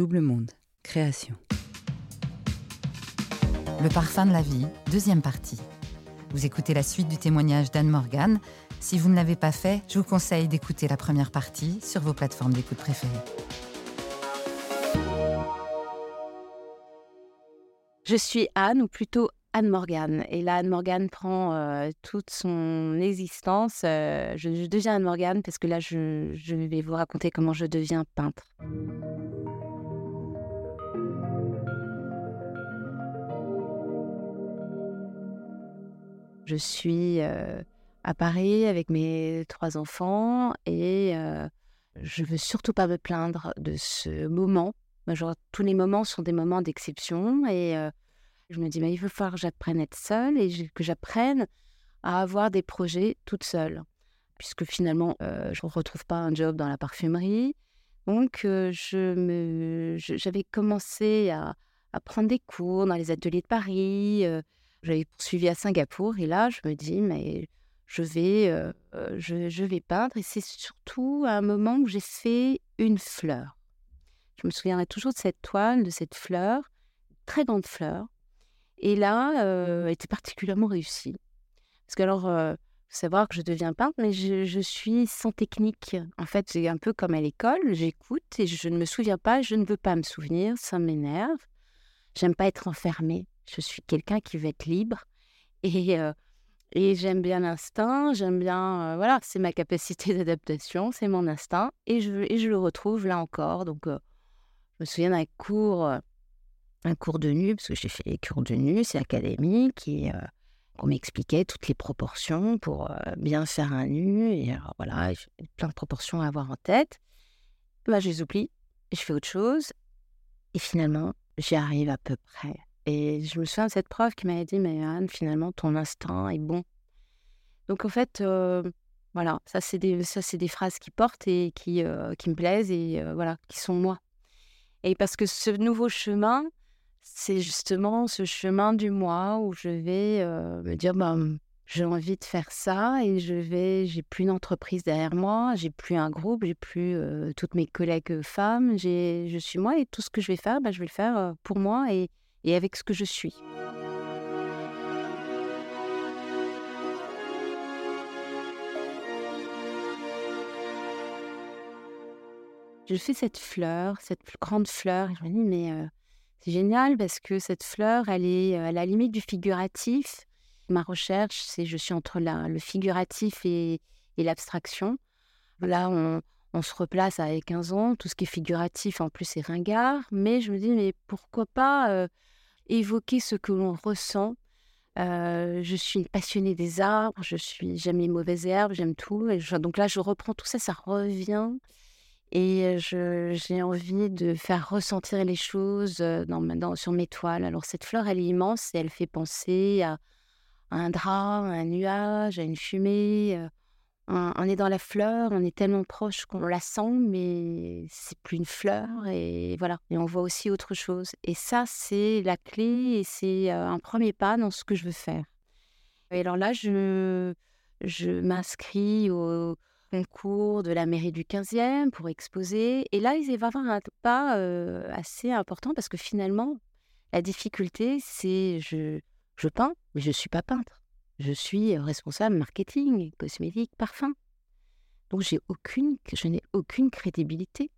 Double Monde, création. Le parfum de la vie, deuxième partie. Vous écoutez la suite du témoignage d'Anne Morgan. Si vous ne l'avez pas fait, je vous conseille d'écouter la première partie sur vos plateformes d'écoute préférées. Je suis Anne, ou plutôt Anne Morgan. Et là, Anne Morgan prend euh, toute son existence. Euh, je, je deviens Anne Morgan parce que là, je, je vais vous raconter comment je deviens peintre. Je suis euh, à Paris avec mes trois enfants et euh, je veux surtout pas me plaindre de ce moment. Tous les moments sont des moments d'exception et euh, je me dis, il va falloir que j'apprenne à être seule et que j'apprenne à avoir des projets toute seule. Puisque finalement, euh, je ne retrouve pas un job dans la parfumerie. Donc, j'avais commencé à prendre des cours dans les ateliers de Paris. J'avais poursuivi à Singapour et là, je me dis, mais je vais, euh, euh, je vais peindre. Et c'est surtout à un moment où j'ai fait une fleur. Je me souviendrai toujours de cette toile, de cette fleur, très grande fleur. Et là, euh, elle était particulièrement réussie. Parce que alors, euh, faut savoir que je deviens peintre, mais je, je suis sans technique. En fait, c'est un peu comme à l'école, j'écoute et je ne me souviens pas, je ne veux pas me souvenir, ça m'énerve. J'aime pas être enfermée. Je suis quelqu'un qui veut être libre. Et, euh, et j'aime bien l'instinct, j'aime bien, euh, voilà, c'est ma capacité d'adaptation, c'est mon instinct. Et je, et je le retrouve là encore. Donc, euh, je me souviens d'un cours, un cours de nu, parce que j'ai fait les cours de nu, c'est académique, et on m'expliquait toutes les proportions pour bien faire un nu. Et voilà, plein de proportions à avoir en tête. Bah, je les oublie, je fais autre chose. Et finalement, j'y arrive à peu près. Et je me souviens de cette prof qui m'avait dit, mais Anne, finalement, ton instinct est bon. Donc, en fait, voilà, ça, c'est des, des phrases qui portent et qui, qui me plaisent et voilà, qui sont moi. Et parce que ce nouveau chemin, c'est justement ce chemin du moi où je vais me dire, bah, j'ai envie de faire ça et je vais, j'ai plus une entreprise derrière moi, j'ai plus un groupe, j'ai plus toutes mes collègues femmes, je suis moi et tout ce que je vais faire, bah, je vais le faire pour moi et avec ce que je suis. Je fais cette fleur, cette plus grande fleur, et je me dis, mais euh, c'est génial parce que cette fleur, elle est euh, à la limite du figuratif. Ma recherche, c'est je suis entre le figuratif et, et l'abstraction. Là, on, on se replace avec 15 ans, tout ce qui est figuratif, en plus, c'est ringard. Mais je me dis, mais pourquoi pas évoquer ce que l'on ressent? Je suis passionnée des arbres, je suis, j'aime les mauvaises herbes, j'aime tout. Et donc là, je reprends tout ça, ça revient. Et j'ai envie de faire ressentir les choses dans- sur mes toiles. Alors cette fleur, elle est immense et elle fait penser à, à un drap, à un nuage, à une fumée. On, on est dans la fleur, on est tellement proche qu'on la sent, mais c'est plus une fleur. Et voilà, et on voit aussi autre chose. Et ça, c'est la clé et c'est euh, un premier pas dans ce que je veux faire. Et alors là, je, je m'inscris au concours de la mairie du 15e pour exposer. Et là, il va y avoir un pas euh, assez important parce que finalement, la difficulté, c'est je, je peins, mais je ne suis pas peintre. Je suis responsable marketing, cosmétique, parfum. Donc, j'ai aucune, je n'ai aucune crédibilité.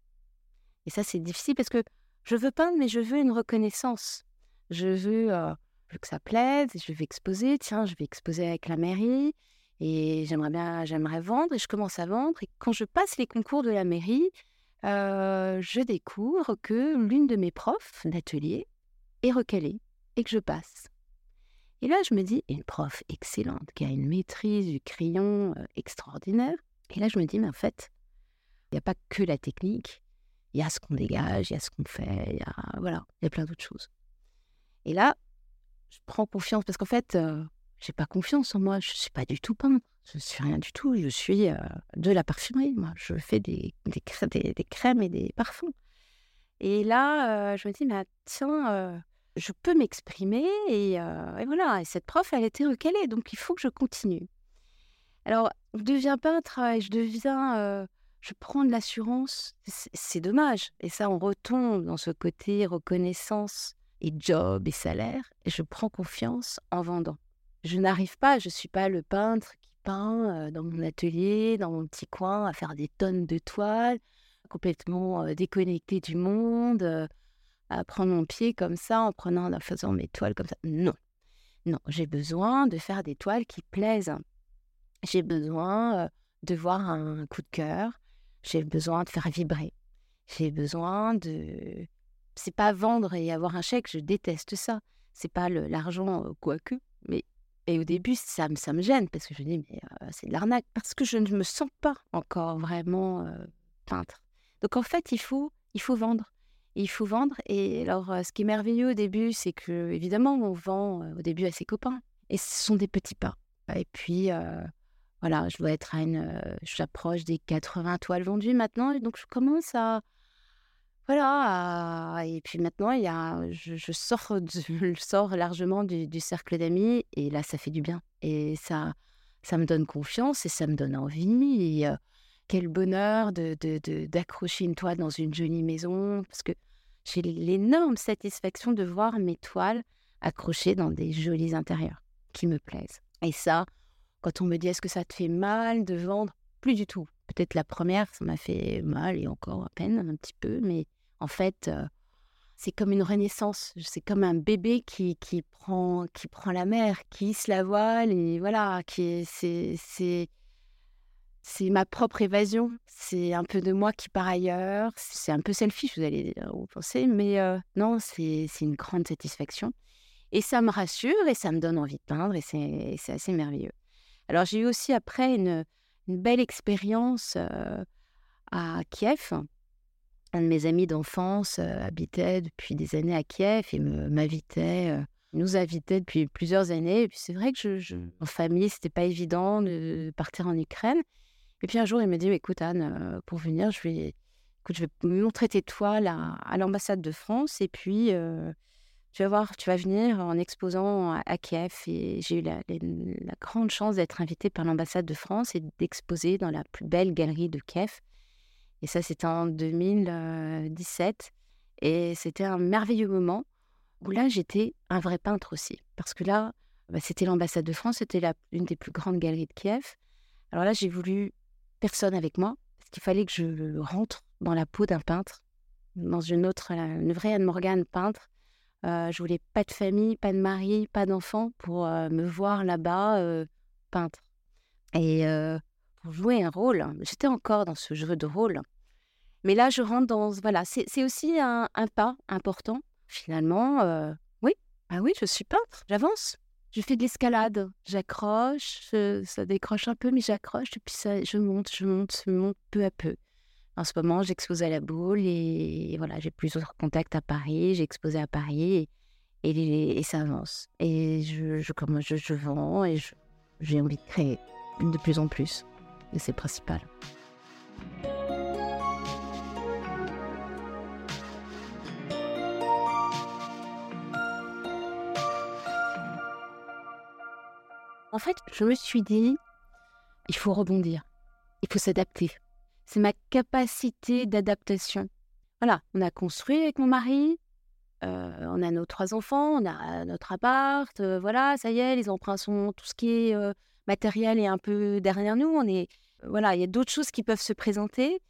Et ça, c'est difficile parce que je veux peindre, mais je veux une reconnaissance. Je veux, euh, que ça plaise, je vais exposer. Tiens, je vais exposer avec la mairie. Et j'aimerais bien, j'aimerais vendre et je commence à vendre. Et quand je passe les concours de la mairie, euh, je découvre que l'une de mes profs d'atelier est recalée et que je passe. Et là, je me dis, une prof excellente qui a une maîtrise du crayon euh, extraordinaire. Et là, je me dis, mais en fait, il n'y a pas que la technique. Il y a ce qu'on dégage, il y a ce qu'on fait, il y a, voilà, il y a plein d'autres choses. Et là, je prends confiance parce qu'en fait, euh, j'ai pas confiance en moi. Je suis pas du tout peintre. Je suis rien du tout. Je suis euh, de la parfumerie. Moi, je fais des, des, crè- des- des crèmes et des parfums. Et là, euh, je me dis, mais tiens, je peux m'exprimer et, euh, et voilà. Et cette prof, elle était recalée, donc il faut que je continue. Alors, je deviens peintre et je deviens, euh, je prends de l'assurance. C'est dommage. Et ça, on retombe dans ce côté reconnaissance et job et salaire. Et je prends confiance en vendant. Je n'arrive pas, je ne suis pas le peintre qui peint dans mon atelier, dans mon petit coin, à faire des tonnes de toiles, complètement déconnecté du monde, à prendre mon pied comme ça, en prenant, en faisant mes toiles comme ça. Non. Non, j'ai besoin de faire des toiles qui plaisent. J'ai besoin de voir un coup de cœur. J'ai besoin de faire vibrer. J'ai besoin de. C'est pas vendre et avoir un chèque, je déteste ça. C'est pas l'argent, quoique. Mais et au début, ça, ça me gêne parce que je me dis, mais c'est de l'arnaque. Parce que je ne me sens pas encore vraiment peintre. Donc en fait, il faut, il faut vendre. Il faut vendre. Et alors, ce qui est merveilleux au début, c'est que évidemment, on vend au début à ses copains. Et ce sont des petits pas. Et puis, voilà, je dois être à une. J'approche des 80 toiles vendues maintenant. donc, je commence à. Voilà. et puis maintenant, il y a, je, sors, je sors largement du, cercle d'amis. Et là, ça fait du bien. Et ça, ça me donne confiance et ça me donne envie. Et quel bonheur de, d'accrocher une toile dans une jolie maison. Parce que j'ai l'énorme satisfaction de voir mes toiles accrochées dans des jolis intérieurs qui me plaisent. Et ça, quand on me dit est-ce que ça te fait mal de vendre? Plus du tout. Peut-être la première, ça m'a fait mal et encore à peine un petit peu, mais en fait, euh, c'est comme une renaissance. C'est comme un bébé qui, qui, prend, qui prend la mer, qui hisse la voile et voilà, qui c'est, c'est, c'est ma propre évasion. C'est un peu de moi qui part ailleurs. C'est un peu selfish, vous allez vous penser, mais non, c'est, une grande satisfaction. Et ça me rassure et ça me donne envie de peindre et c'est, c'est assez merveilleux. Alors j'ai eu aussi après une, belle expérience à Kiev. Un de mes amis d'enfance habitait depuis des années à Kiev et m'invitait, nous invitait depuis plusieurs années. Et puis c'est vrai que je, en famille, c'était pas évident de partir en Ukraine. Et puis un jour, il m'a dit "Écoute Anne, pour venir, je vais, écoute, je vais montrer tes toiles à, l'ambassade de France et puis tu vas voir, tu vas venir en exposant à, Kiev. Et j'ai eu la, grande chance d'être invitée par l'ambassade de France et d'exposer dans la plus belle galerie de Kiev. Et ça, c'était en 2017. Et c'était un merveilleux moment où là, j'étais un vrai peintre aussi. Parce que là, bah, c'était l'ambassade de France, c'était une des plus grandes galeries de Kiev. Alors là, j'ai voulu personne avec moi, parce qu'il fallait que je rentre dans la peau d'un peintre, dans une autre, une vraie Anne Morgan peintre, euh, je voulais pas de famille, pas de mari, pas d'enfant pour euh, me voir là-bas euh, peintre. Et pour jouer un rôle, j'étais encore dans ce jeu de rôle. Mais là, je rentre dans. Voilà, c'est aussi un, pas important. Finalement, oui, ah oui, je suis peintre, j'avance. Je fais de l'escalade, j'accroche, ça décroche un peu, mais j'accroche, et puis je monte, je monte, je monte peu à peu. En ce moment, j'expose à la boule et, voilà, j'ai plusieurs contacts à Paris. J'ai exposé à Paris et, ça avance. Et je, je, je vends et j'ai envie de créer de plus en plus. Et c'est principal. En fait, je me suis dit, il faut rebondir, il faut s'adapter c'est ma capacité d'adaptation. Voilà, on a construit avec mon mari, euh, on a nos trois enfants, on a notre appart, euh, voilà, ça y est, les emprunts sont tout ce qui est euh, matériel est un peu derrière nous. On est, voilà, il y a d'autres choses qui peuvent se présenter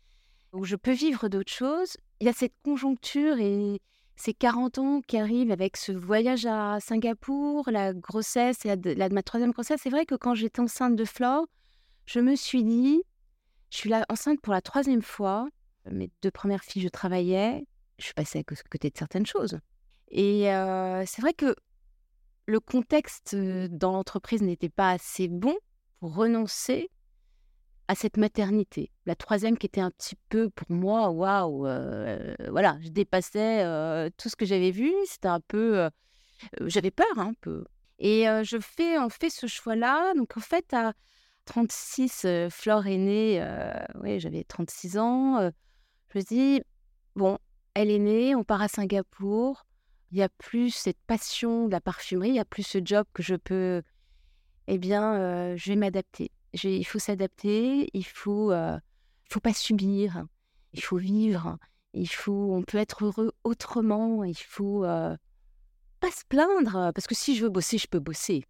où je peux vivre d'autres choses. Il y a cette conjoncture et ces 40 ans qui arrivent avec ce voyage à Singapour, la grossesse la, ma troisième grossesse. C'est vrai que quand j'étais enceinte de Flore, je me suis dit, je suis là enceinte pour la troisième fois. Mes deux premières filles, je travaillais. Je suis passée à côté de certaines choses. Et c'est vrai que le contexte dans l'entreprise n'était pas assez bon pour renoncer à cette maternité. La troisième qui était un petit peu pour moi, waouh, voilà, je dépassais tout ce que j'avais vu. C'était un peu, j'avais peur hein, un peu. Et je fais, on fait ce choix-là. Donc en fait, à, 36, Flore est née, oui, j'avais 36 ans. je me dis, bon, elle est née, on part à Singapour. Il n'y a plus cette passion de la parfumerie, il n'y a plus ce job que je peux. Eh bien, je vais m'adapter. Il faut s'adapter, il faut faut pas subir, il faut vivre, il faut, on peut être heureux autrement, il faut euh, pas se plaindre, parce que si je veux bosser, je peux bosser.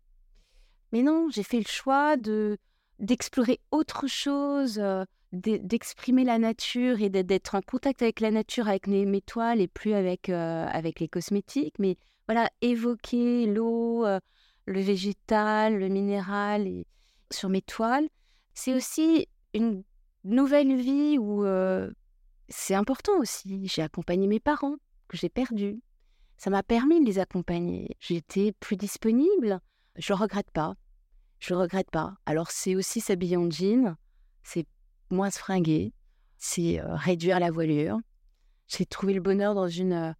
Mais non, j'ai fait le choix de d'explorer autre chose, euh, d'exprimer la nature et d'être en contact avec la nature, avec mes, toiles et plus avec, euh, avec les cosmétiques. Mais voilà, évoquer l'eau, le végétal, le minéral sur mes toiles, c'est aussi une nouvelle vie où c'est important aussi. J'ai accompagné mes parents que j'ai perdus. Ça m'a permis de les accompagner. J'étais plus disponible. Je ne regrette pas. Je ne regrette pas. Alors c'est aussi s'habiller en jean, c'est moins se fringuer, c'est réduire la voilure. J'ai trouvé le bonheur dans une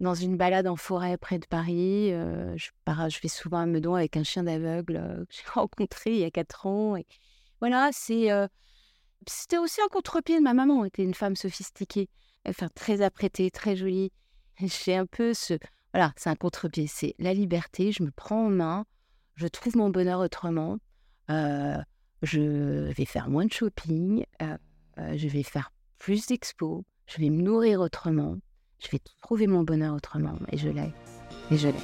dans une balade en forêt près de Paris. je, pars, je vais souvent à Meudon avec un chien d'aveugle que j'ai rencontré il y a quatre ans. Et voilà, c'est c'était aussi un contre-pied de ma maman, était une femme sophistiquée, très apprêtée, très jolie. J'ai un peu ce. Voilà, c'est un contre-pied. C'est la liberté, je me prends en main, je trouve mon bonheur autrement. Euh, je vais faire moins de shopping, euh, euh, je vais faire plus d'expos, je vais me nourrir autrement, je vais trouver mon bonheur autrement. Et je l'ai. Et je l'ai.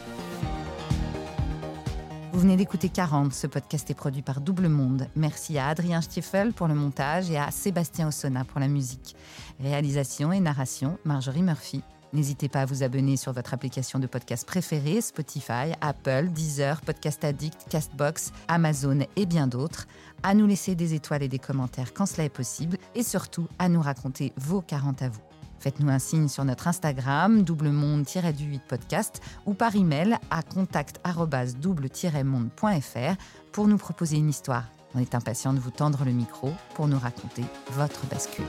Vous venez d'écouter 40, ce podcast est produit par Double Monde. Merci à Adrien Stiefel pour le montage et à Sébastien Ossona pour la musique. Réalisation et narration, Marjorie Murphy. N'hésitez pas à vous abonner sur votre application de podcast préférée, Spotify, Apple, Deezer, Podcast Addict, Castbox, Amazon et bien d'autres, à nous laisser des étoiles et des commentaires quand cela est possible et surtout à nous raconter vos 40 à vous. Faites-nous un signe sur notre Instagram, doublemonde-du8 podcast, ou par email à contact-double-monde.fr pour nous proposer une histoire. On est impatient de vous tendre le micro pour nous raconter votre bascule.